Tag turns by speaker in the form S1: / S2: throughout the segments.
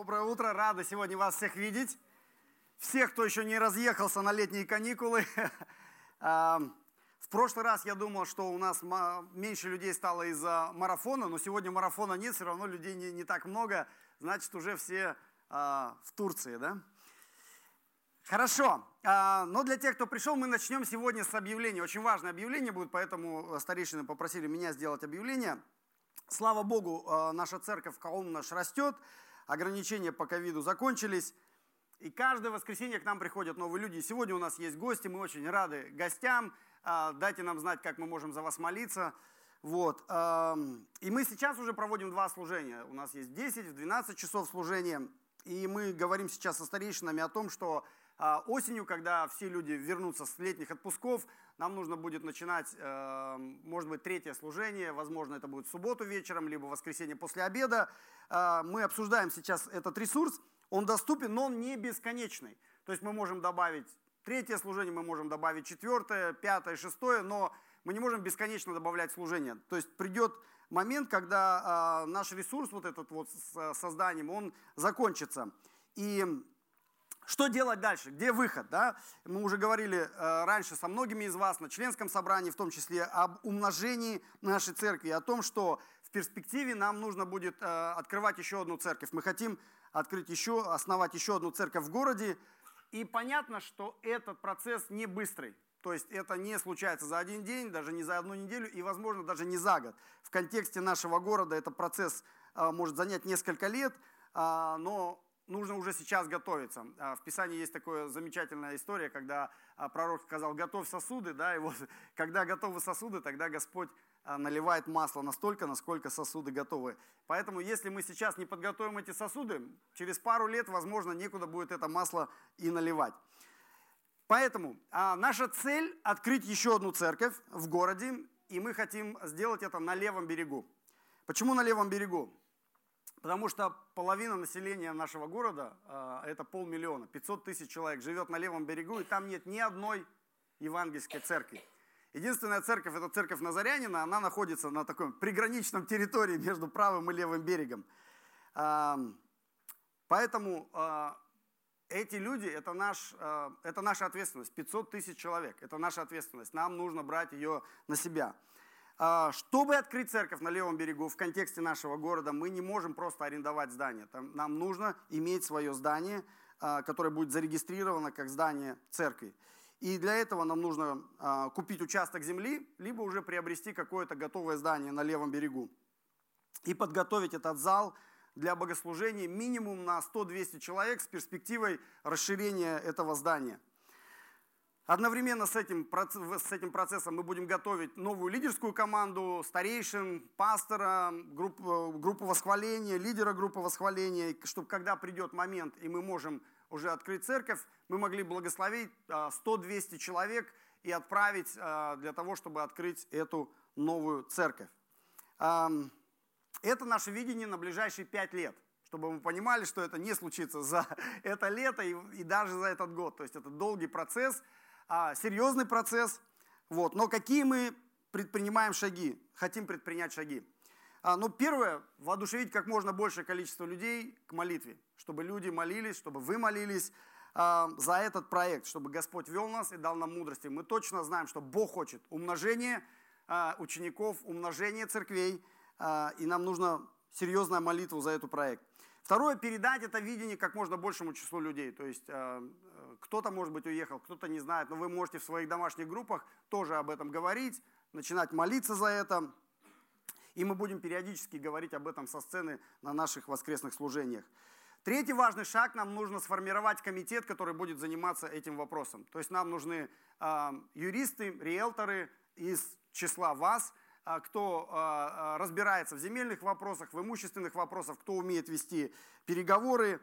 S1: Доброе утро, рада сегодня вас всех видеть. Всех, кто еще не разъехался на летние каникулы. В прошлый раз я думал, что у нас меньше людей стало из-за марафона, но сегодня марафона нет, все равно людей не, не так много, значит уже все а, в Турции, да? Хорошо, а, но для тех, кто пришел, мы начнем сегодня с объявления. Очень важное объявление будет, поэтому старейшины попросили меня сделать объявление. Слава Богу, а, наша церковь Каум наш растет, ограничения по ковиду закончились. И каждое воскресенье к нам приходят новые люди. Сегодня у нас есть гости, мы очень рады гостям. А, дайте нам знать, как мы можем за вас молиться. Вот. И мы сейчас уже проводим два служения. У нас есть 10, в 12 часов служения. И мы говорим сейчас со старейшинами о том, что осенью, когда все люди вернутся с летних отпусков, нам нужно будет начинать, э, может быть, третье служение, возможно, это будет в субботу вечером, либо в воскресенье после обеда. А, мы обсуждаем сейчас этот ресурс, он доступен, но он не бесконечный. То есть мы можем добавить третье служение, мы можем добавить четвертое, пятое, шестое, но мы не можем бесконечно добавлять служение. То есть придет момент, когда наш ресурс, вот этот вот с созданием, он закончится. И что делать дальше? Где выход? Да? Мы уже говорили э, раньше со многими из вас на членском собрании, в том числе об умножении нашей церкви, о том, что в перспективе нам нужно будет э, открывать еще одну церковь. Мы хотим открыть еще, основать еще одну церковь в городе. И понятно, что этот процесс не быстрый. То есть это не случается за один день, даже не за одну неделю и, возможно, даже не за год. В контексте нашего города этот процесс э, может занять несколько лет, но нужно уже сейчас готовиться. А, в Писании есть такая замечательная история, когда а, пророк сказал, готовь сосуды, да, и вот когда готовы сосуды, тогда Господь а, наливает масло настолько, насколько сосуды готовы. Поэтому, если мы сейчас не подготовим эти сосуды, через пару лет, возможно, некуда будет это масло и наливать. Поэтому наша цель – открыть еще одну церковь в городе, и мы хотим сделать это на левом берегу. Почему на левом берегу? Потому что половина населения нашего города, а, это полмиллиона, 500 тысяч человек, живет на левом берегу, и там нет ни одной евангельской церкви. Единственная церковь, это церковь Назарянина, она находится на таком приграничном территории между правым и левым берегом. Поэтому а, эти люди, это, наш, а, это наша ответственность, 500 тысяч человек, это наша ответственность, нам нужно брать ее на себя. А, чтобы открыть церковь на левом берегу в контексте нашего города, мы не можем просто арендовать здание. Нам нужно иметь свое здание, а, которое будет зарегистрировано как здание церкви. И для этого нам нужно а, купить участок земли, либо уже приобрести какое-то готовое здание на левом берегу. И подготовить этот зал для богослужения минимум на 100-200 человек с перспективой расширения этого здания – Одновременно с этим, с этим процессом мы будем готовить новую лидерскую команду, старейшин, пастора, группу, группу восхваления, лидера группы восхваления, чтобы когда придет момент, и мы можем уже открыть церковь, мы могли благословить 100-200 а, человек и отправить а, для того, чтобы открыть эту новую церковь. Это наше видение на ближайшие пять лет чтобы мы понимали, что это не случится за это лето и, и даже за этот год. То есть это долгий процесс, а, серьезный процесс. Вот. Но какие мы предпринимаем шаги, хотим предпринять шаги? А, ну, первое, воодушевить как можно большее количество людей к молитве, чтобы люди молились, чтобы вы молились а, за этот проект, чтобы Господь вел нас и дал нам мудрости. Мы точно знаем, что Бог хочет умножения а, учеников, умножения церквей, а, и нам нужна серьезная молитва за этот проект. Второе, передать это видение как можно большему числу людей. То есть а, кто-то, может быть, уехал, кто-то не знает, но вы можете в своих домашних группах тоже об этом говорить, начинать молиться за это. И мы будем периодически говорить об этом со сцены на наших воскресных служениях. Третий важный шаг, нам нужно сформировать комитет, который будет заниматься этим вопросом. То есть нам нужны э, юристы, риэлторы из числа вас, э, кто э, разбирается в земельных вопросах, в имущественных вопросах, кто умеет вести переговоры,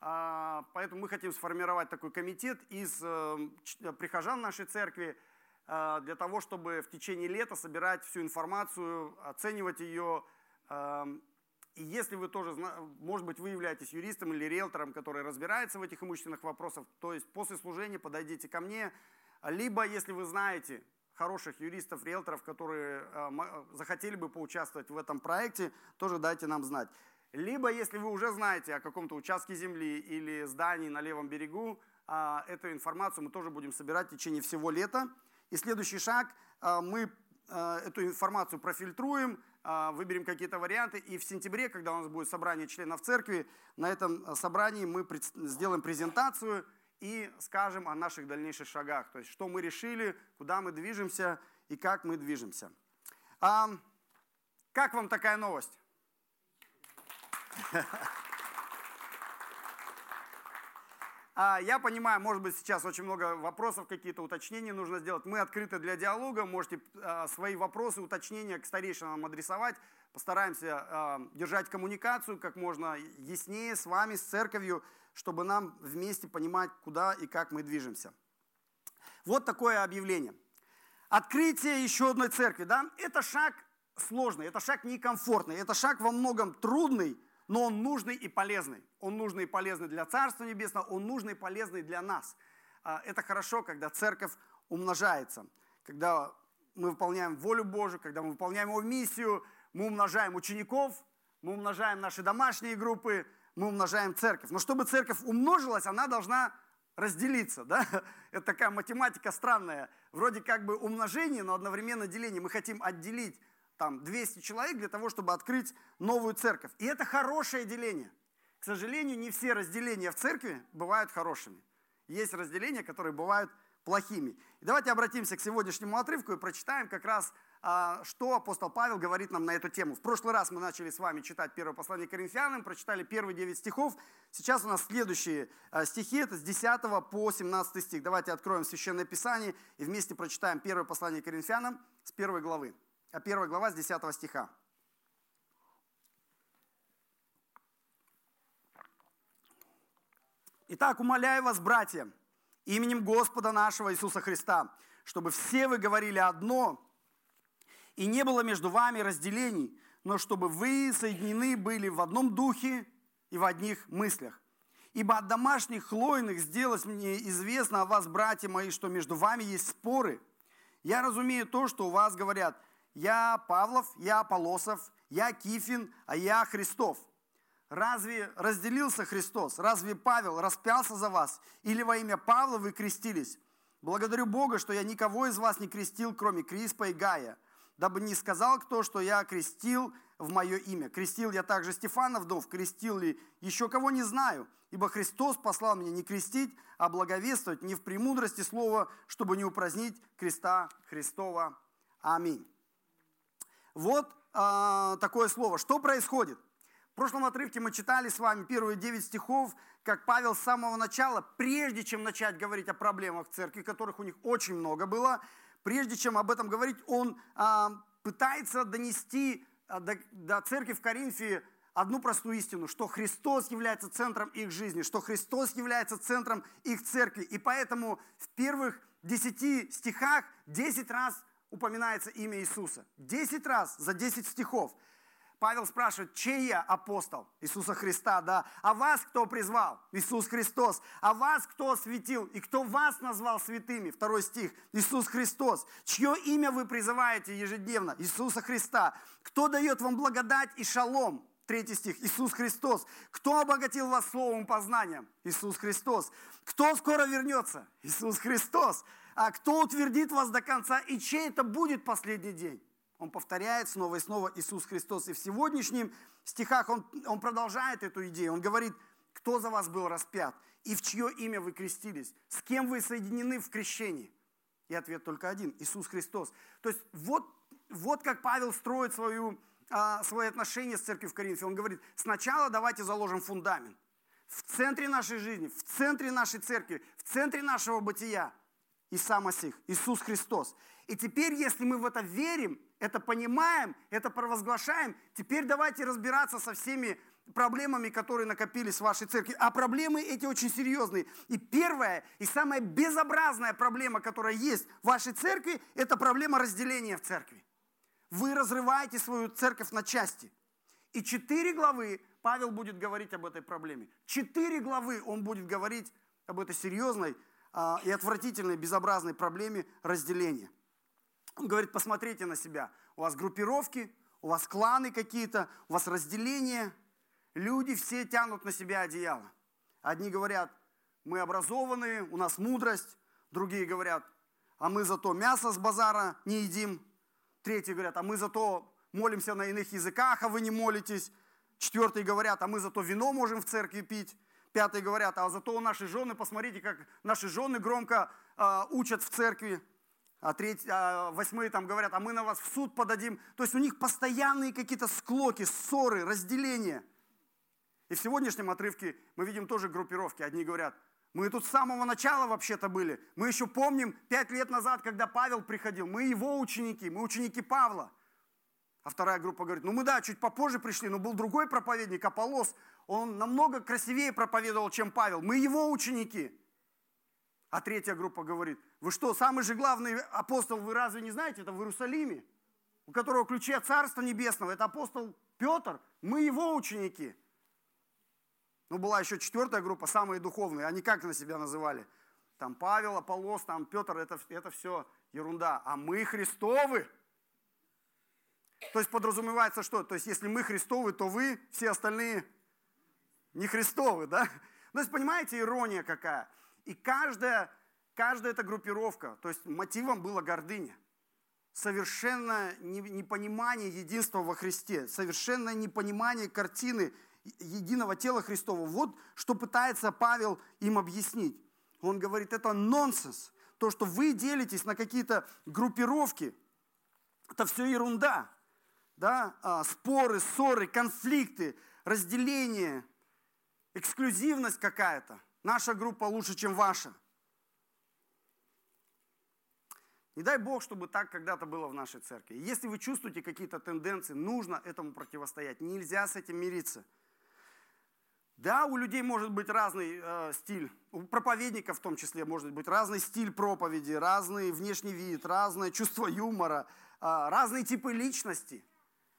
S1: а, поэтому мы хотим сформировать такой комитет из э, прихожан нашей церкви а, для того, чтобы в течение лета собирать всю информацию, оценивать ее. И если вы тоже, может быть, вы являетесь юристом или риэлтором, который разбирается в этих имущественных вопросах, то есть после служения подойдите ко мне, либо если вы знаете хороших юристов, риэлторов, которые а, захотели бы поучаствовать в этом проекте, тоже дайте нам знать. Либо, если вы уже знаете о каком-то участке земли или здании на левом берегу, а, эту информацию мы тоже будем собирать в течение всего лета. И следующий шаг, а, мы а, эту информацию профильтруем, выберем какие-то варианты, и в сентябре, когда у нас будет собрание членов церкви, на этом собрании мы сделаем презентацию и скажем о наших дальнейших шагах, то есть что мы решили, куда мы движемся и как мы движемся. Как вам такая новость? А, я понимаю, может быть, сейчас очень много вопросов, какие-то уточнения нужно сделать. Мы открыты для диалога, можете а, свои вопросы, уточнения к старейшинам адресовать. Постараемся а, держать коммуникацию как можно яснее с вами, с церковью, чтобы нам вместе понимать, куда и как мы движемся. Вот такое объявление. Открытие еще одной церкви, да, это шаг сложный, это шаг некомфортный, это шаг во многом трудный, но он нужный и полезный. Он нужный и полезный для Царства Небесного, он нужный и полезный для нас. А, это хорошо, когда церковь умножается, когда мы выполняем волю Божию, когда мы выполняем его миссию, мы умножаем учеников, мы умножаем наши домашние группы, мы умножаем церковь. Но чтобы церковь умножилась, она должна разделиться. Да? Это такая математика странная. Вроде как бы умножение, но одновременно деление. Мы хотим отделить там 200 человек для того, чтобы открыть новую церковь. И это хорошее деление. К сожалению, не все разделения в церкви бывают хорошими. Есть разделения, которые бывают плохими. И давайте обратимся к сегодняшнему отрывку и прочитаем как раз, что апостол Павел говорит нам на эту тему. В прошлый раз мы начали с вами читать первое послание Коринфянам, прочитали первые 9 стихов. Сейчас у нас следующие а, стихи, это с 10 по 17 стих. Давайте откроем Священное Писание и вместе прочитаем первое послание Коринфянам с первой главы. 1 а глава с 10 стиха. Итак, умоляю вас, братья, именем Господа нашего Иисуса Христа, чтобы все вы говорили одно, и не было между вами разделений, но чтобы вы соединены были в одном духе и в одних мыслях. Ибо от домашних хлойных сделалось мне известно о вас, братья мои, что между вами есть споры. Я разумею то, что у вас говорят, я Павлов, я Полосов, я Кифин, а я Христов. Разве разделился Христос? Разве Павел распялся за вас? Или во имя Павла вы крестились? Благодарю Бога, что я никого из вас не крестил, кроме Криспа и Гая, дабы не сказал кто, что я крестил в мое имя. Крестил я также Стефана вдов, крестил ли еще кого не знаю, ибо Христос послал меня не крестить, а благовествовать не в премудрости слова, чтобы не упразднить креста Христова. Аминь. Вот э, такое слово. Что происходит? В прошлом отрывке мы читали с вами первые 9 стихов, как Павел с самого начала, прежде чем начать говорить о проблемах в церкви, которых у них очень много было, прежде чем об этом говорить, он э, пытается донести э, до, до церкви в Коринфе одну простую истину, что Христос является центром их жизни, что Христос является центром их церкви. И поэтому в первых десяти стихах десять раз упоминается имя Иисуса. Десять раз за десять стихов. Павел спрашивает, чей я апостол? Иисуса Христа, да. А вас кто призвал? Иисус Христос. А вас кто осветил? И кто вас назвал святыми? Второй стих. Иисус Христос. Чье имя вы призываете ежедневно? Иисуса Христа. Кто дает вам благодать и шалом? Третий стих. Иисус Христос. Кто обогатил вас словом познанием? Иисус Христос. Кто скоро вернется? Иисус Христос а кто утвердит вас до конца, и чей это будет последний день? Он повторяет снова и снова Иисус Христос. И в сегодняшних стихах он, он продолжает эту идею. Он говорит, кто за вас был распят, и в чье имя вы крестились, с кем вы соединены в крещении. И ответ только один – Иисус Христос. То есть вот, вот как Павел строит свою, а, свои отношения с церковью в Коринфе. Он говорит, сначала давайте заложим фундамент. В центре нашей жизни, в центре нашей церкви, в центре нашего бытия – Иса Масих, Иисус Христос. И теперь, если мы в это верим, это понимаем, это провозглашаем, теперь давайте разбираться со всеми проблемами, которые накопились в вашей церкви. А проблемы эти очень серьезные. И первая и самая безобразная проблема, которая есть в вашей церкви, это проблема разделения в церкви. Вы разрываете свою церковь на части. И четыре главы Павел будет говорить об этой проблеме. Четыре главы он будет говорить об этой серьезной и отвратительной, безобразной проблеме разделения. Он говорит, посмотрите на себя. У вас группировки, у вас кланы какие-то, у вас разделения. люди все тянут на себя одеяло. Одни говорят, мы образованные, у нас мудрость. Другие говорят, а мы зато мясо с базара не едим. Третьи говорят, а мы зато молимся на иных языках, а вы не молитесь. Четвертые говорят, а мы зато вино можем в церкви пить. Пятые говорят, а зато у нашей жены, посмотрите, как наши жены громко э, учат в церкви. А, треть, а восьмые там говорят, а мы на вас в суд подадим. То есть у них постоянные какие-то склоки, ссоры, разделения. И в сегодняшнем отрывке мы видим тоже группировки. Одни говорят, мы тут с самого начала вообще-то были. Мы еще помним пять лет назад, когда Павел приходил. Мы его ученики, мы ученики Павла. А вторая группа говорит, ну мы да, чуть попозже пришли, но был другой проповедник, Аполос. Он намного красивее проповедовал, чем Павел. Мы его ученики. А третья группа говорит, вы что, самый же главный апостол, вы разве не знаете, это в Иерусалиме, у которого ключи от Царства Небесного, это апостол Петр, мы его ученики. Ну, была еще четвертая группа, самые духовные, они как на себя называли? Там Павел, Аполос, там Петр, это, это все ерунда. А мы Христовы. То есть подразумевается что? То есть если мы Христовы, то вы, все остальные не Христовы, да? То есть понимаете, ирония какая? И каждая, каждая эта группировка, то есть мотивом была гордыня. Совершенно непонимание единства во Христе, совершенное непонимание картины единого тела Христова. Вот что пытается Павел им объяснить. Он говорит, это нонсенс. То, что вы делитесь на какие-то группировки, это все ерунда да, а, споры, ссоры, конфликты, разделение, эксклюзивность какая-то. Наша группа лучше, чем ваша. Не дай Бог, чтобы так когда-то было в нашей церкви. Если вы чувствуете какие-то тенденции, нужно этому противостоять. Нельзя с этим мириться. Да, у людей может быть разный э, стиль, у проповедников в том числе может быть разный стиль проповеди, разный внешний вид, разное чувство юмора, э, разные типы личности –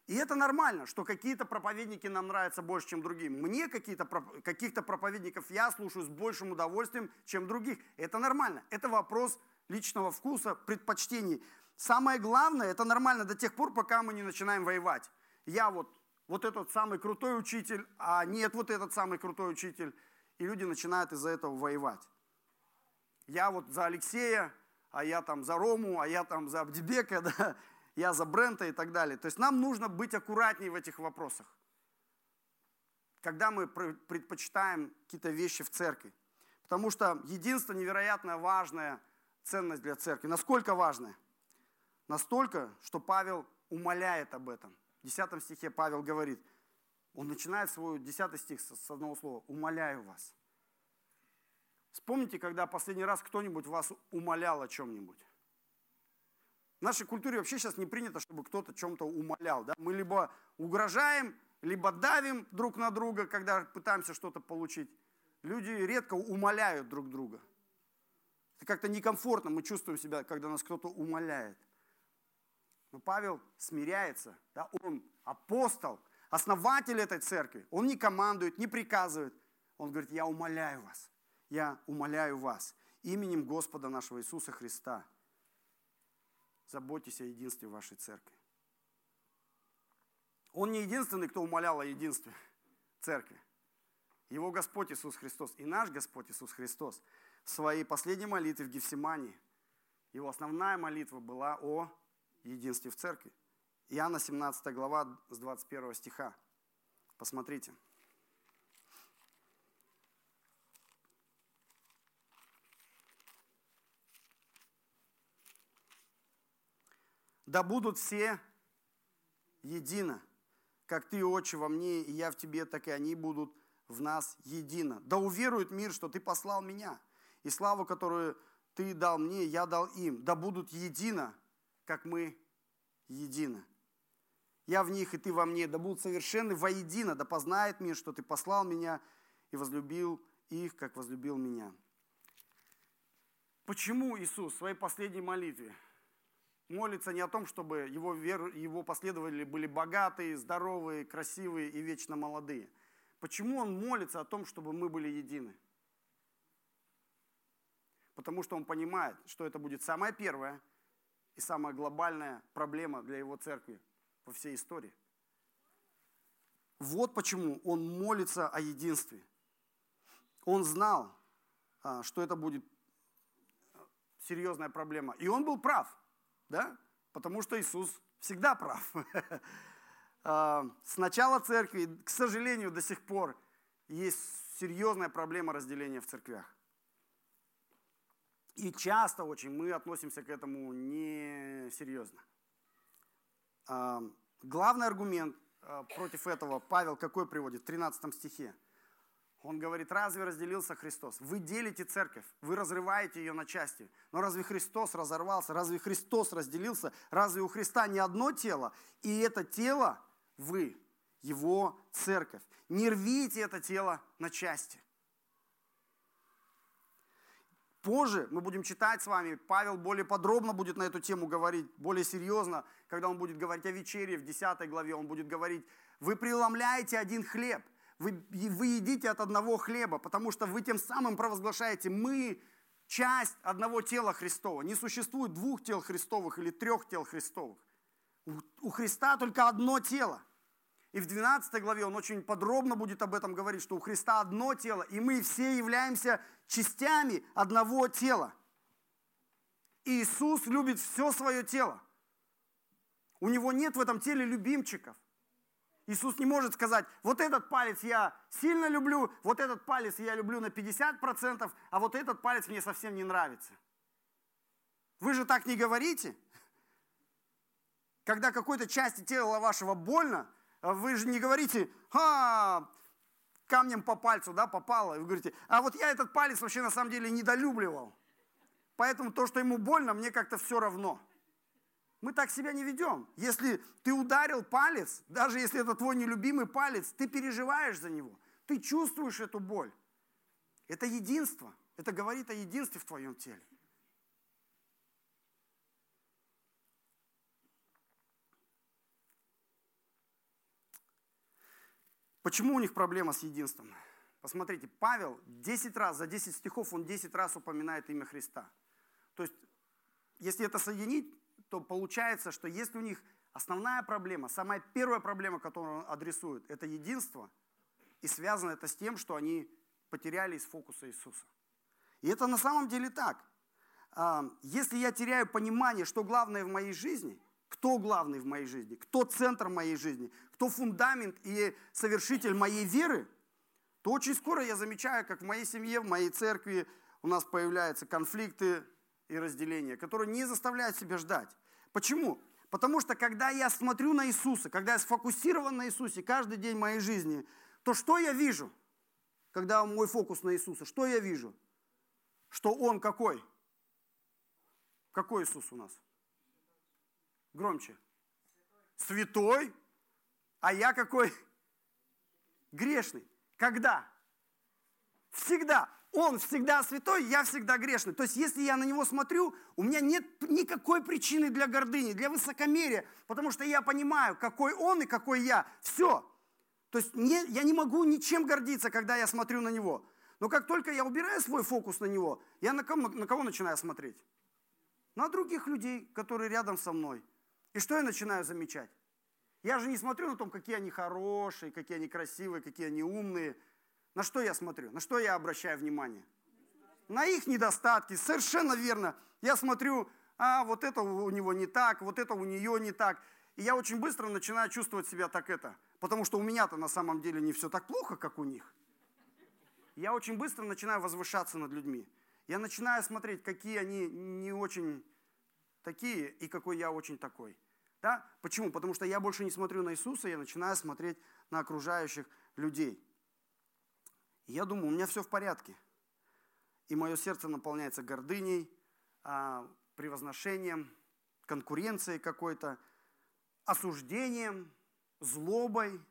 S1: и это нормально, что какие-то проповедники нам нравятся больше, чем другим. Мне какие-то, каких-то проповедников я слушаю с большим удовольствием, чем других. Это нормально. Это вопрос личного вкуса, предпочтений. Самое главное, это нормально до тех пор, пока мы не начинаем воевать. Я вот, вот этот самый крутой учитель, а нет, вот этот самый крутой учитель. И люди начинают из-за этого воевать. Я вот за Алексея, а я там за Рому, а я там за Абдибека, да, я за Брента и так далее. То есть нам нужно быть аккуратнее в этих вопросах. Когда мы предпочитаем какие-то вещи в церкви. Потому что единство невероятно важная ценность для церкви. Насколько важная? Настолько, что Павел умоляет об этом. В 10 стихе Павел говорит, он начинает свой 10 стих с одного слова «умоляю вас». Вспомните, когда последний раз кто-нибудь вас умолял о чем-нибудь. В нашей культуре вообще сейчас не принято, чтобы кто-то чем-то умолял. Да? Мы либо угрожаем, либо давим друг на друга, когда пытаемся что-то получить. Люди редко умоляют друг друга. Это как-то некомфортно, мы чувствуем себя, когда нас кто-то умоляет. Но Павел смиряется, да? он апостол, основатель этой церкви. Он не командует, не приказывает. Он говорит, я умоляю вас, я умоляю вас именем Господа нашего Иисуса Христа – заботьтесь о единстве вашей церкви. Он не единственный, кто умолял о единстве церкви. Его Господь Иисус Христос и наш Господь Иисус Христос в своей последней молитве в Гефсимании, его основная молитва была о единстве в церкви. Иоанна 17 глава с 21 стиха. Посмотрите. Да будут все едино, как ты, Отче, во мне, и я в тебе, так и они будут в нас едино. Да уверует мир, что ты послал меня, и славу, которую ты дал мне, я дал им. Да будут едино, как мы едино. Я в них, и ты во мне, да будут совершенны воедино, да познает мир, что ты послал меня и возлюбил их, как возлюбил меня. Почему Иисус в своей последней молитве молится не о том, чтобы его, вер, его последователи были богатые, здоровые, красивые и вечно молодые. Почему он молится о том, чтобы мы были едины? Потому что он понимает, что это будет самая первая и самая глобальная проблема для его церкви во всей истории. Вот почему он молится о единстве. Он знал, а, что это будет серьезная проблема. И он был прав, да? Потому что Иисус всегда прав. А, с начала церкви, к сожалению, до сих пор есть серьезная проблема разделения в церквях. И часто очень мы относимся к этому несерьезно. А, главный аргумент а, против этого Павел какой приводит? В 13 стихе. Он говорит, разве разделился Христос? Вы делите церковь, вы разрываете ее на части. Но разве Христос разорвался? Разве Христос разделился? Разве у Христа не одно тело? И это тело вы, его церковь. Не рвите это тело на части. Позже мы будем читать с вами, Павел более подробно будет на эту тему говорить, более серьезно, когда он будет говорить о вечере в 10 главе, он будет говорить, вы преломляете один хлеб – вы, вы едите от одного хлеба, потому что вы тем самым провозглашаете, мы часть одного тела Христова. Не существует двух тел Христовых или трех тел Христовых. У Христа только одно тело. И в 12 главе он очень подробно будет об этом говорить, что у Христа одно тело, и мы все являемся частями одного тела. И Иисус любит все свое тело. У него нет в этом теле любимчиков. Иисус не может сказать, вот этот палец я сильно люблю, вот этот палец я люблю на 50%, а вот этот палец мне совсем не нравится. Вы же так не говорите. Когда какой-то части тела вашего больно, вы же не говорите, а, камнем по пальцу, да, попало. Вы говорите, а вот я этот палец вообще на самом деле недолюбливал. Поэтому то, что ему больно, мне как-то все равно. Мы так себя не ведем. Если ты ударил палец, даже если это твой нелюбимый палец, ты переживаешь за него. Ты чувствуешь эту боль. Это единство. Это говорит о единстве в твоем теле. Почему у них проблема с единством? Посмотрите, Павел 10 раз, за 10 стихов он 10 раз упоминает имя Христа. То есть, если это соединить, то получается, что если у них основная проблема, самая первая проблема, которую он адресует, это единство, и связано это с тем, что они потеряли из фокуса Иисуса. И это на самом деле так. А, если я теряю понимание, что главное в моей жизни, кто главный в моей жизни, кто центр моей жизни, кто фундамент и совершитель моей веры, то очень скоро я замечаю, как в моей семье, в моей церкви у нас появляются конфликты, и разделения, которые не заставляют себя ждать. Почему? Потому что когда я смотрю на Иисуса, когда я сфокусирован на Иисусе каждый день моей жизни, то что я вижу, когда мой фокус на Иисуса? Что я вижу? Что Он какой? Какой Иисус у нас? Громче. Святой. А я какой? Грешный. Когда? Всегда. Он всегда святой, я всегда грешный. То есть, если я на него смотрю, у меня нет никакой причины для гордыни, для высокомерия, потому что я понимаю, какой он и какой я. Все. То есть, мне, я не могу ничем гордиться, когда я смотрю на него. Но как только я убираю свой фокус на него, я на кого, на кого начинаю смотреть? На других людей, которые рядом со мной. И что я начинаю замечать? Я же не смотрю на том, какие они хорошие, какие они красивые, какие они умные – на что я смотрю? На что я обращаю внимание? На их недостатки. Совершенно верно. Я смотрю, а вот это у него не так, вот это у нее не так. И я очень быстро начинаю чувствовать себя так это. Потому что у меня-то на самом деле не все так плохо, как у них. Я очень быстро начинаю возвышаться над людьми. Я начинаю смотреть, какие они не очень такие и какой я очень такой. Да? Почему? Потому что я больше не смотрю на Иисуса, я начинаю смотреть на окружающих людей. Я думаю, у меня все в порядке. И мое сердце наполняется гордыней, а, превозношением, конкуренцией какой-то, осуждением, злобой.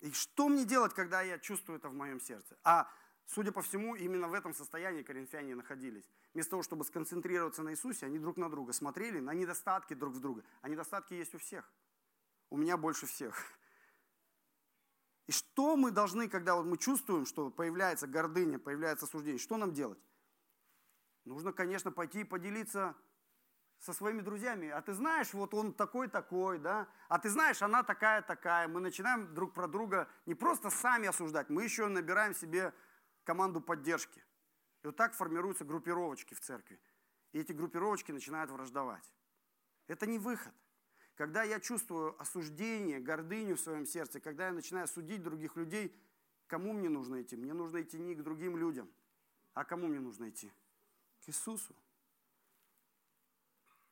S1: И что мне делать, когда я чувствую это в моем сердце? А Судя по всему, именно в этом состоянии коринфяне находились. Вместо того, чтобы сконцентрироваться на Иисусе, они друг на друга смотрели, на недостатки друг в друга. А недостатки есть у всех. У меня больше всех. И что мы должны, когда вот мы чувствуем, что появляется гордыня, появляется осуждение, что нам делать? Нужно, конечно, пойти и поделиться со своими друзьями, а ты знаешь, вот он такой-такой, да, а ты знаешь, она такая-такая. Мы начинаем друг про друга не просто сами осуждать, мы еще набираем себе команду поддержки. И вот так формируются группировочки в церкви. И эти группировочки начинают враждовать. Это не выход. Когда я чувствую осуждение, гордыню в своем сердце, когда я начинаю судить других людей, кому мне нужно идти? Мне нужно идти не к другим людям, а кому мне нужно идти? К Иисусу.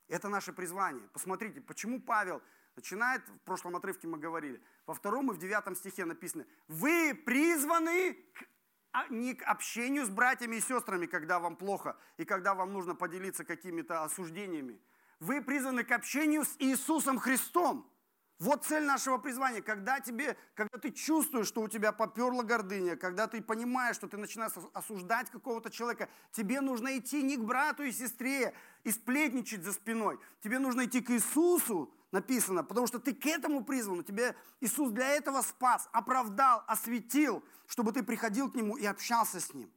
S1: Это наше призвание. Посмотрите, почему Павел начинает, в прошлом отрывке мы говорили, во втором и в девятом стихе написано, вы призваны к, а, не к общению с братьями и сестрами, когда вам плохо, и когда вам нужно поделиться какими-то осуждениями. Вы призваны к общению с Иисусом Христом. Вот цель нашего призвания. Когда, тебе, когда ты чувствуешь, что у тебя поперла гордыня, когда ты понимаешь, что ты начинаешь осуждать какого-то человека, тебе нужно идти не к брату и сестре и сплетничать за спиной. Тебе нужно идти к Иисусу, написано, потому что ты к этому призван. Тебе Иисус для этого спас, оправдал, осветил, чтобы ты приходил к Нему и общался с Ним.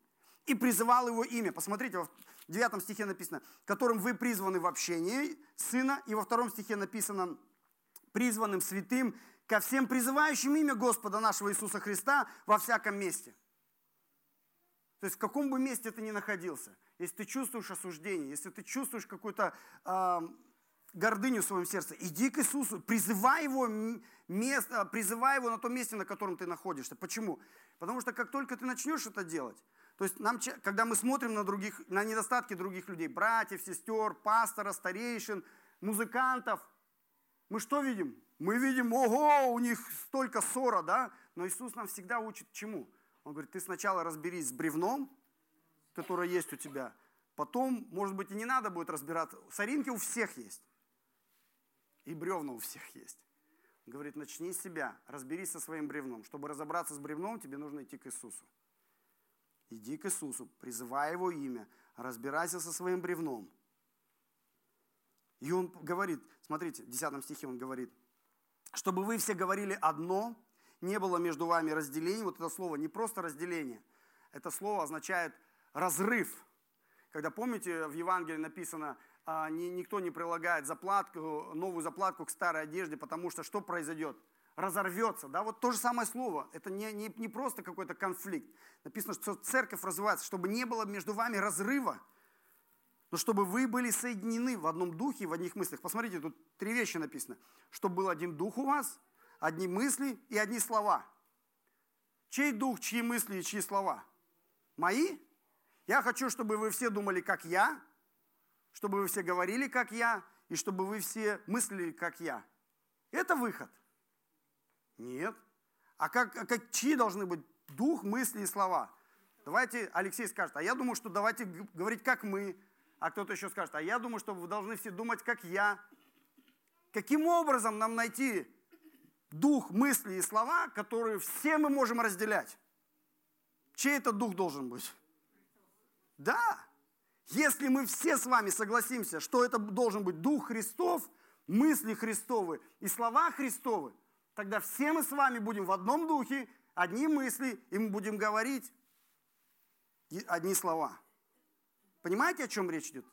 S1: И призывал Его имя. Посмотрите, в 9 стихе написано, которым вы призваны в общении Сына. И во втором стихе написано, призванным святым, ко всем призывающим имя Господа нашего Иисуса Христа во всяком месте. То есть в каком бы месте ты ни находился, если ты чувствуешь осуждение, если ты чувствуешь какую-то э, гордыню в своем сердце, иди к Иисусу, призывай его, место, призывай его на том месте, на котором ты находишься. Почему? Потому что как только ты начнешь это делать, то есть нам, когда мы смотрим на, других, на недостатки других людей, братьев, сестер, пастора, старейшин, музыкантов – мы что видим? Мы видим, ого, у них столько ссора, да? Но Иисус нам всегда учит чему? Он говорит, ты сначала разберись с бревном, которое есть у тебя, потом, может быть, и не надо будет разбираться. Соринки у всех есть. И бревна у всех есть. Он говорит, начни с себя, разберись со своим бревном. Чтобы разобраться с бревном, тебе нужно идти к Иисусу. Иди к Иисусу, призывай Его имя, разбирайся со своим бревном. И он говорит, смотрите, в 10 стихе он говорит, чтобы вы все говорили одно, не было между вами разделений. Вот это слово не просто разделение, это слово означает разрыв. Когда, помните, в Евангелии написано, «А, никто не прилагает заплатку, новую заплатку к старой одежде, потому что что произойдет? Разорвется. Да? Вот то же самое слово. Это не, не, не просто какой-то конфликт. Написано, что церковь развивается, чтобы не было между вами разрыва но чтобы вы были соединены в одном духе, в одних мыслях. Посмотрите, тут три вещи написано. Чтобы был один дух у вас, одни мысли и одни слова. Чей дух, чьи мысли и чьи слова? Мои? Я хочу, чтобы вы все думали, как я, чтобы вы все говорили, как я, и чтобы вы все мыслили, как я. Это выход? Нет. А как, а как чьи должны быть дух, мысли и слова? Давайте, Алексей скажет, а я думаю, что давайте говорить, как мы, а кто-то еще скажет, а я думаю, что вы должны все думать, как я. Каким образом нам найти дух, мысли и слова, которые все мы можем разделять? Чей это дух должен быть? Да. Если мы все с вами согласимся, что это должен быть Дух Христов, мысли Христовы и слова Христовы, тогда все мы с вами будем в одном духе, одни мысли, и мы будем говорить одни слова. Понимаете, о чем речь идет?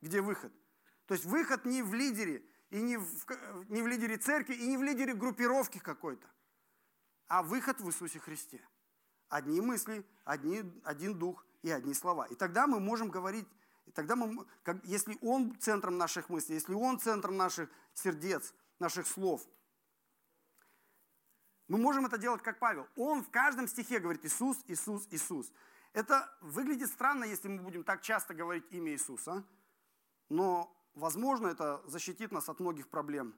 S1: Где выход? То есть выход не в лидере, и не в, не в лидере церкви, и не в лидере группировки какой-то, а выход в Иисусе Христе. Одни мысли, одни, один дух и одни слова. И тогда мы можем говорить, и тогда мы, как, если Он центром наших мыслей, если Он центром наших сердец, наших слов, мы можем это делать как Павел. Он в каждом стихе говорит Иисус, Иисус, Иисус. Это выглядит странно, если мы будем так часто говорить имя Иисуса, но, возможно, это защитит нас от многих проблем,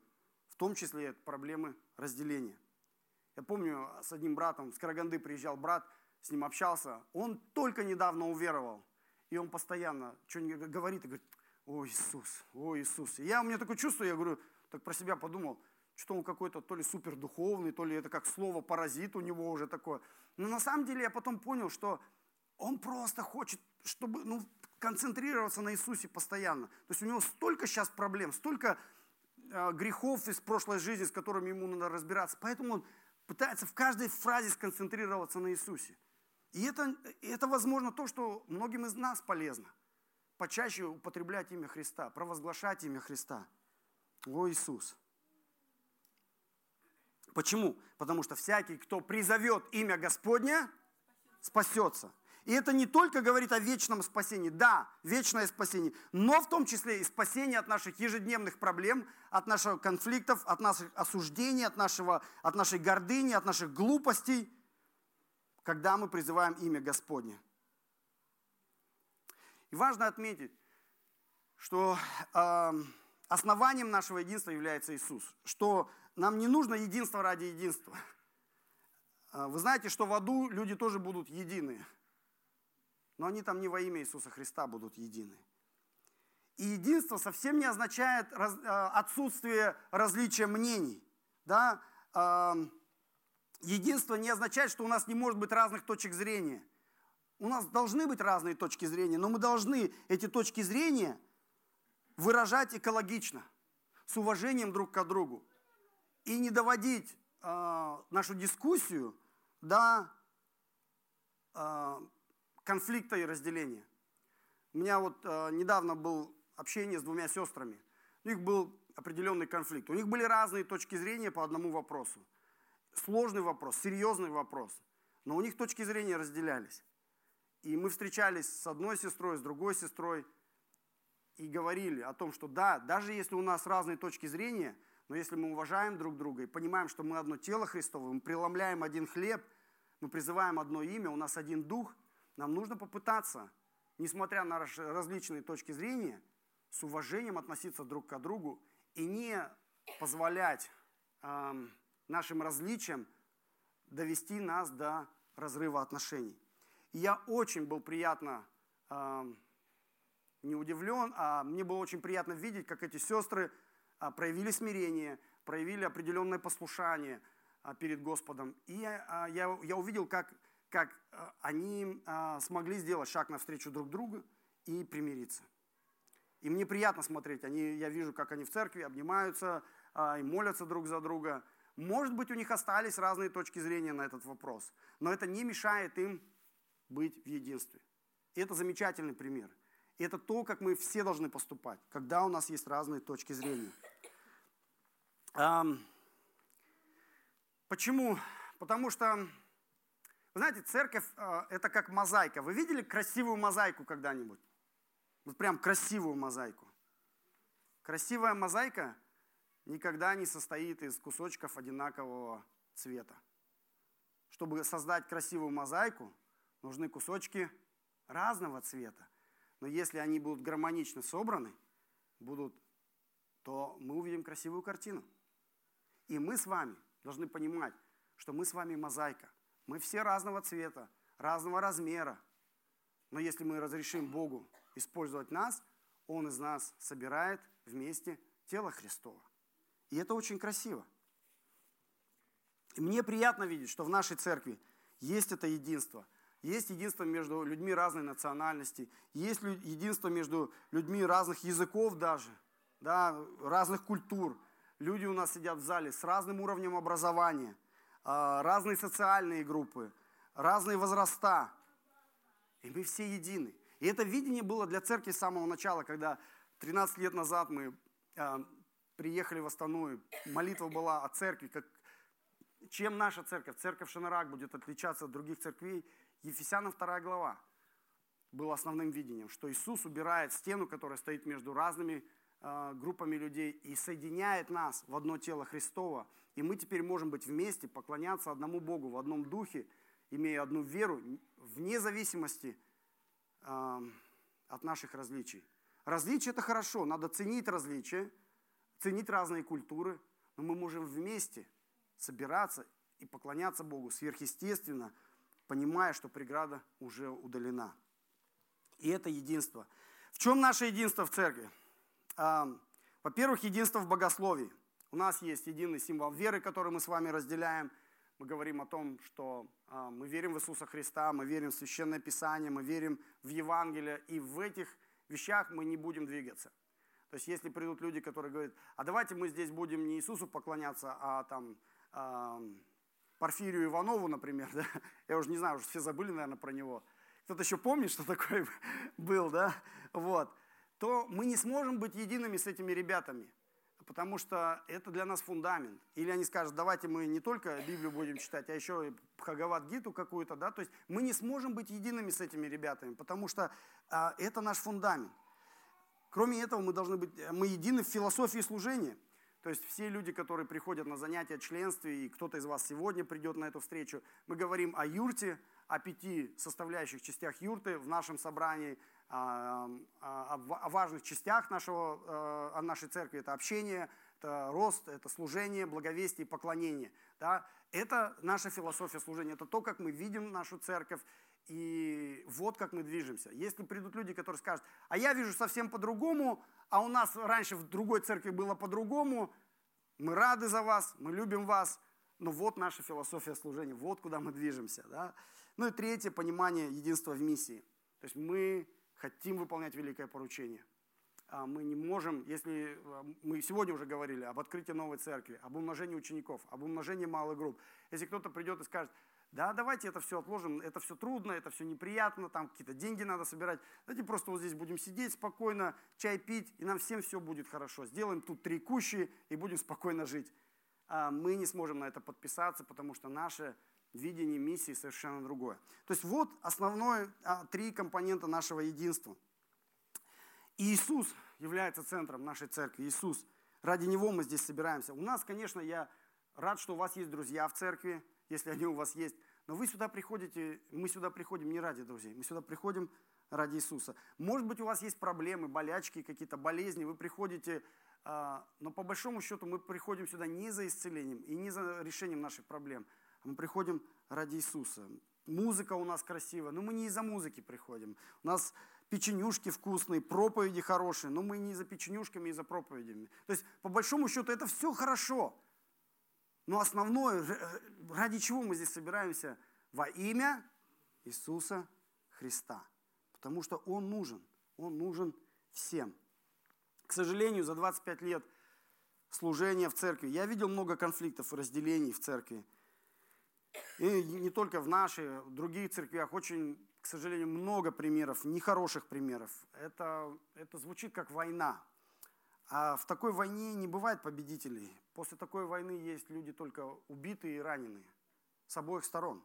S1: в том числе от проблемы разделения. Я помню, с одним братом, с Караганды приезжал брат, с ним общался, он только недавно уверовал, и он постоянно что-нибудь говорит и говорит, о Иисус, о Иисус. И я, у меня такое чувство, я говорю, так про себя подумал, что он какой-то то ли супердуховный, то ли это как слово паразит у него уже такое. Но на самом деле я потом понял, что он просто хочет, чтобы ну, концентрироваться на Иисусе постоянно. То есть у него столько сейчас проблем, столько э, грехов из прошлой жизни, с которыми ему надо разбираться. Поэтому он пытается в каждой фразе сконцентрироваться на Иисусе. И это, это возможно то, что многим из нас полезно. почаще употреблять имя Христа, провозглашать имя Христа. О Иисус. Почему? Потому что всякий, кто призовет имя Господня, спасется. И это не только говорит о вечном спасении, да, вечное спасение, но в том числе и спасение от наших ежедневных проблем, от наших конфликтов, от наших осуждений, от, нашего, от нашей гордыни, от наших глупостей, когда мы призываем имя Господне. И важно отметить, что э, основанием нашего единства является Иисус, что нам не нужно единство ради единства. А, вы знаете, что в аду люди тоже будут едины. Но они там не во имя Иисуса Христа будут едины. И единство совсем не означает а, отсутствие различия мнений. Да? А, единство не означает, что у нас не может быть разных точек зрения. У нас должны быть разные точки зрения, но мы должны эти точки зрения выражать экологично, с уважением друг к другу и не доводить э, нашу дискуссию до э, конфликта и разделения. У меня вот э, недавно был общение с двумя сестрами. У них был определенный конфликт. У них были разные точки зрения по одному вопросу. Сложный вопрос, серьезный вопрос. Но у них точки зрения разделялись. И мы встречались с одной сестрой, с другой сестрой и говорили о том, что да, даже если у нас разные точки зрения – но если мы уважаем друг друга и понимаем, что мы одно тело Христово, мы преломляем один хлеб, мы призываем одно имя, у нас один дух, нам нужно попытаться, несмотря на различные точки зрения, с уважением относиться друг к другу и не позволять э, нашим различиям довести нас до разрыва отношений. И я очень был приятно, э, не удивлен, а мне было очень приятно видеть, как эти сестры проявили смирение, проявили определенное послушание а, перед Господом. И а, я, я увидел, как, как они смогли сделать шаг навстречу друг другу и примириться. И мне приятно смотреть. Они, я вижу, как они в церкви обнимаются и молятся друг за друга. Может быть, у них остались разные точки зрения на этот вопрос, но это не мешает им быть в единстве. И это замечательный пример. И это то, как мы все должны поступать, когда у нас есть разные точки зрения. Почему? Потому что, вы знаете, церковь а, – это как мозаика. Вы видели красивую мозаику когда-нибудь? Вот прям красивую мозаику. Красивая мозаика никогда не состоит из кусочков одинакового цвета. Чтобы создать красивую мозаику, нужны кусочки разного цвета. Но если они будут гармонично собраны, будут, то мы увидим красивую картину. И мы с вами должны понимать, что мы с вами мозаика. Мы все разного цвета, разного размера. Но если мы разрешим Богу использовать нас, Он из нас собирает вместе тело Христова. И это очень красиво. И мне приятно видеть, что в нашей церкви есть это единство. Есть единство между людьми разной национальности, есть единство между людьми разных языков даже, да, разных культур – Люди у нас сидят в зале с разным уровнем образования, а, разные социальные группы, разные возраста. И мы все едины. И это видение было для церкви с самого начала, когда 13 лет назад мы а, приехали в Астану, молитва была о церкви, как, чем наша церковь, церковь Шанарак будет отличаться от других церквей. Ефесянам 2 глава был основным видением, что Иисус убирает стену, которая стоит между разными группами людей и соединяет нас в одно тело Христова. И мы теперь можем быть вместе, поклоняться одному Богу в одном духе, имея одну веру, вне зависимости э, от наших различий. Различия – это хорошо, надо ценить различия, ценить разные культуры, но мы можем вместе собираться и поклоняться Богу сверхъестественно, понимая, что преграда уже удалена. И это единство. В чем наше единство в церкви? Во-первых, единство в богословии. У нас есть единый символ веры, который мы с вами разделяем. Мы говорим о том, что а, мы верим в Иисуса Христа, мы верим в Священное Писание, мы верим в Евангелие, и в этих вещах мы не будем двигаться. То есть если придут люди, которые говорят, а давайте мы здесь будем не Иисусу поклоняться, а там Порфирию Иванову, например, да? я уже не знаю, уже все забыли, наверное, про него, кто-то еще помнит, что такое был, да, вот, то мы не сможем быть едиными с этими ребятами, потому что это для нас фундамент. Или они скажут, давайте мы не только Библию будем читать, а еще и Хагават Гиту какую-то, да, то есть мы не сможем быть едиными с этими ребятами, потому что а, это наш фундамент. Кроме этого, мы должны быть, мы едины в философии служения. То есть все люди, которые приходят на занятия членстве, и кто-то из вас сегодня придет на эту встречу, мы говорим о юрте, о пяти составляющих частях юрты в нашем собрании, о, о, о важных частях нашего, э, нашей церкви. Это общение, это рост, это служение, благовестие поклонение. Да? Это наша философия служения, это то, как мы видим нашу церковь, и вот как мы движемся. Если придут люди, которые скажут, а я вижу совсем по-другому, а у нас раньше в другой церкви было по-другому, мы рады за вас, мы любим вас, но вот наша философия служения, вот куда мы движемся. Да? Ну и третье, понимание единства в миссии. То есть мы хотим выполнять великое поручение. А мы не можем, если а, мы сегодня уже говорили об открытии новой церкви, об умножении учеников, об умножении малых групп. Если кто-то придет и скажет, да, давайте это все отложим, это все трудно, это все неприятно, там какие-то деньги надо собирать. Давайте просто вот здесь будем сидеть спокойно, чай пить, и нам всем все будет хорошо. Сделаем тут три кущи и будем спокойно жить. А мы не сможем на это подписаться, потому что наше видение миссии совершенно другое. То есть вот основное а, три компонента нашего единства. Иисус является центром нашей церкви. Иисус. Ради Него мы здесь собираемся. У нас, конечно, я рад, что у вас есть друзья в церкви если они у вас есть. Но вы сюда приходите, мы сюда приходим не ради друзей, мы сюда приходим ради Иисуса. Может быть, у вас есть проблемы, болячки, какие-то болезни, вы приходите, а, но по большому счету мы приходим сюда не за исцелением и не за решением наших проблем, мы приходим ради Иисуса. Музыка у нас красивая, но мы не из-за музыки приходим. У нас печенюшки вкусные, проповеди хорошие, но мы не за печенюшками и за проповедями. То есть, по большому счету, это все хорошо. Но основное, э, ради чего мы здесь собираемся? Во имя Иисуса Христа. Потому что Он нужен. Он нужен всем. К сожалению, за 25 лет служения в церкви я видел много конфликтов и разделений в церкви. И не только в нашей, в других церквях очень, к сожалению, много примеров, нехороших примеров. Это, это звучит как война. А в такой войне не бывает победителей. После такой войны есть люди только убитые и раненые с обоих сторон.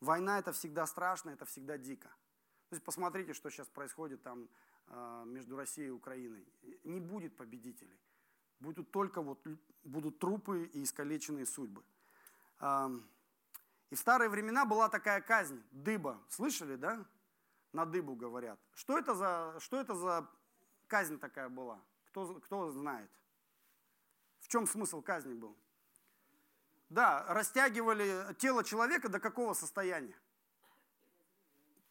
S1: Война это всегда страшно, это всегда дико. То есть посмотрите, что сейчас происходит там а, между Россией и Украиной. Не будет победителей. Будут только вот, будут трупы и искалеченные судьбы. И в старые времена была такая казнь, дыба. Слышали, да? На дыбу говорят. Что это за, что это за казнь такая была? Кто, кто знает? В чем смысл казни был? Да, растягивали тело человека до какого состояния?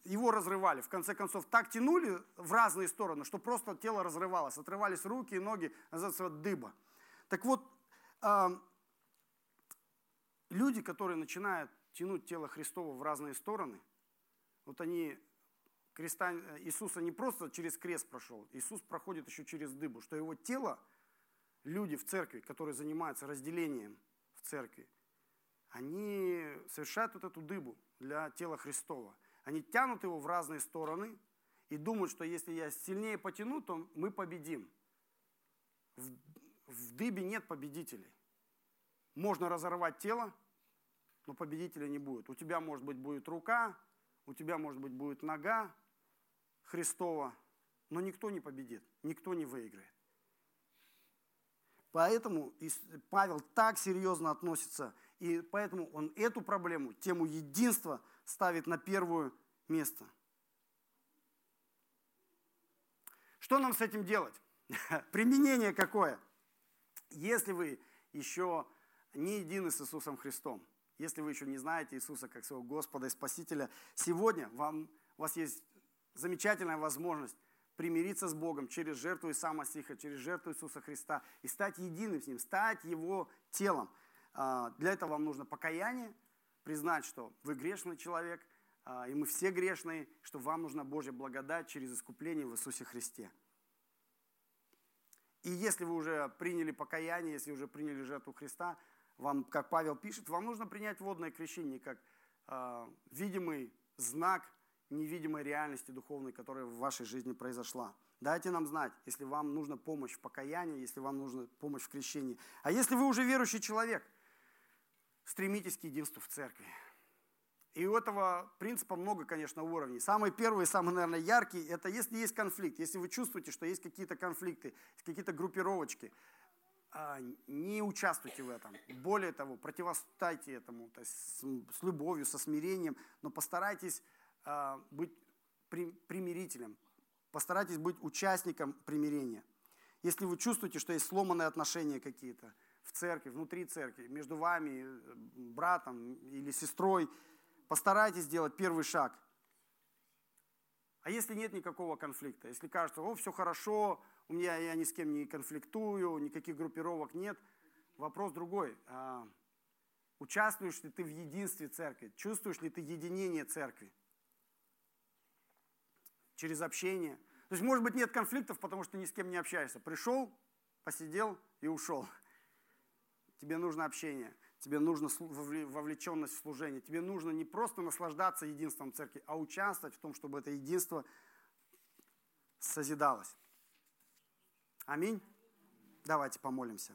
S1: Его разрывали, в конце концов, так тянули в разные стороны, что просто тело разрывалось, отрывались руки и ноги, называется дыба. Так вот, люди, которые начинают тянуть тело Христова в разные стороны, вот они креста Иисуса не просто через крест прошел, Иисус проходит еще через дыбу, что его тело, люди в церкви, которые занимаются разделением в церкви, они совершают вот эту дыбу для тела Христова. Они тянут его в разные стороны и думают, что если я сильнее потяну, то мы победим. В, в дыбе нет победителей. Можно разорвать тело, но победителя не будет. У тебя, может быть, будет рука, у тебя, может быть, будет нога Христова, но никто не победит, никто не выиграет. Поэтому Павел так серьезно относится, и поэтому он эту проблему, тему единства, ставит на первое место. Что нам с этим делать? Применение какое? Если вы еще не едины с Иисусом Христом, если вы еще не знаете Иисуса как своего Господа и Спасителя, сегодня вам, у вас есть замечательная возможность примириться с Богом через жертву Иса Масиха, через жертву Иисуса Христа и стать единым с Ним, стать Его телом. А, для этого вам нужно покаяние, признать, что вы грешный человек, а, и мы все грешные, что вам нужна Божья благодать через искупление в Иисусе Христе. И если вы уже приняли покаяние, если уже приняли жертву Христа, вам, как Павел пишет, вам нужно принять водное крещение как э, видимый знак невидимой реальности духовной, которая в вашей жизни произошла. Дайте нам знать, если вам нужна помощь в покаянии, если вам нужна помощь в крещении. А если вы уже верующий человек, стремитесь к единству в церкви. И у этого принципа много, конечно, уровней. Самый первый, самый, наверное, яркий, это если есть конфликт, если вы чувствуете, что есть какие-то конфликты, какие-то группировочки, не участвуйте в этом. Более того, противостоите этому то есть с любовью, со смирением, но постарайтесь а, быть примирителем, постарайтесь быть участником примирения. Если вы чувствуете, что есть сломанные отношения какие-то в церкви, внутри церкви, между вами, э, братом или сестрой, постарайтесь сделать первый шаг. А если нет никакого конфликта, если кажется, о, все хорошо, у меня я ни с кем не конфликтую, никаких группировок нет, вопрос другой. А, участвуешь ли ты в единстве церкви? Чувствуешь ли ты единение церкви? Через общение. То есть, может быть, нет конфликтов, потому что ты ни с кем не общаешься. Пришел, посидел и ушел. Тебе нужно общение тебе нужна вовлеченность в служение, тебе нужно не просто наслаждаться единством церкви, а участвовать в том, чтобы это единство созидалось. Аминь. Давайте помолимся.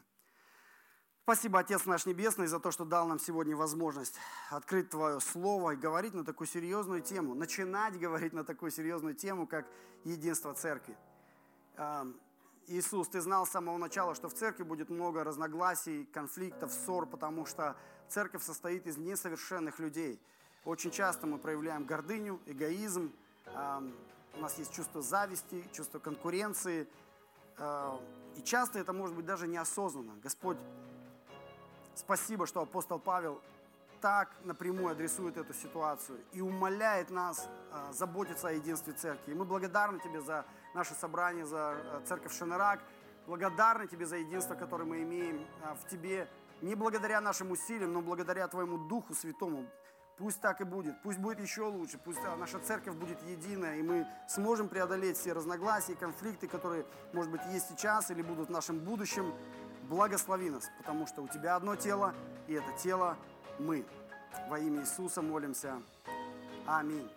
S1: Спасибо, Отец наш Небесный, за то, что дал нам сегодня возможность открыть Твое Слово и говорить на такую серьезную тему, начинать говорить на такую серьезную тему, как единство Церкви. Иисус, ты знал с самого начала, что в церкви будет много разногласий, конфликтов, ссор, потому что церковь состоит из несовершенных людей. Очень часто мы проявляем гордыню, эгоизм, у нас есть чувство зависти, чувство конкуренции, и часто это может быть даже неосознанно. Господь, спасибо, что апостол Павел так напрямую адресует эту ситуацию и умоляет нас а, заботиться о единстве церкви. И мы благодарны Тебе за наше собрание, за э, церковь Шенерак. Благодарны Тебе за единство, которое мы имеем а, в Тебе. Не благодаря нашим усилиям, но благодаря Твоему Духу Святому. Пусть так и будет. Пусть будет еще лучше. Пусть а, наша церковь будет единая, и мы сможем преодолеть все разногласия и конфликты, которые, может быть, есть сейчас или будут в нашем будущем. Благослови нас, потому что у Тебя одно тело, и это тело мы. Во имя Иисуса молимся. Аминь.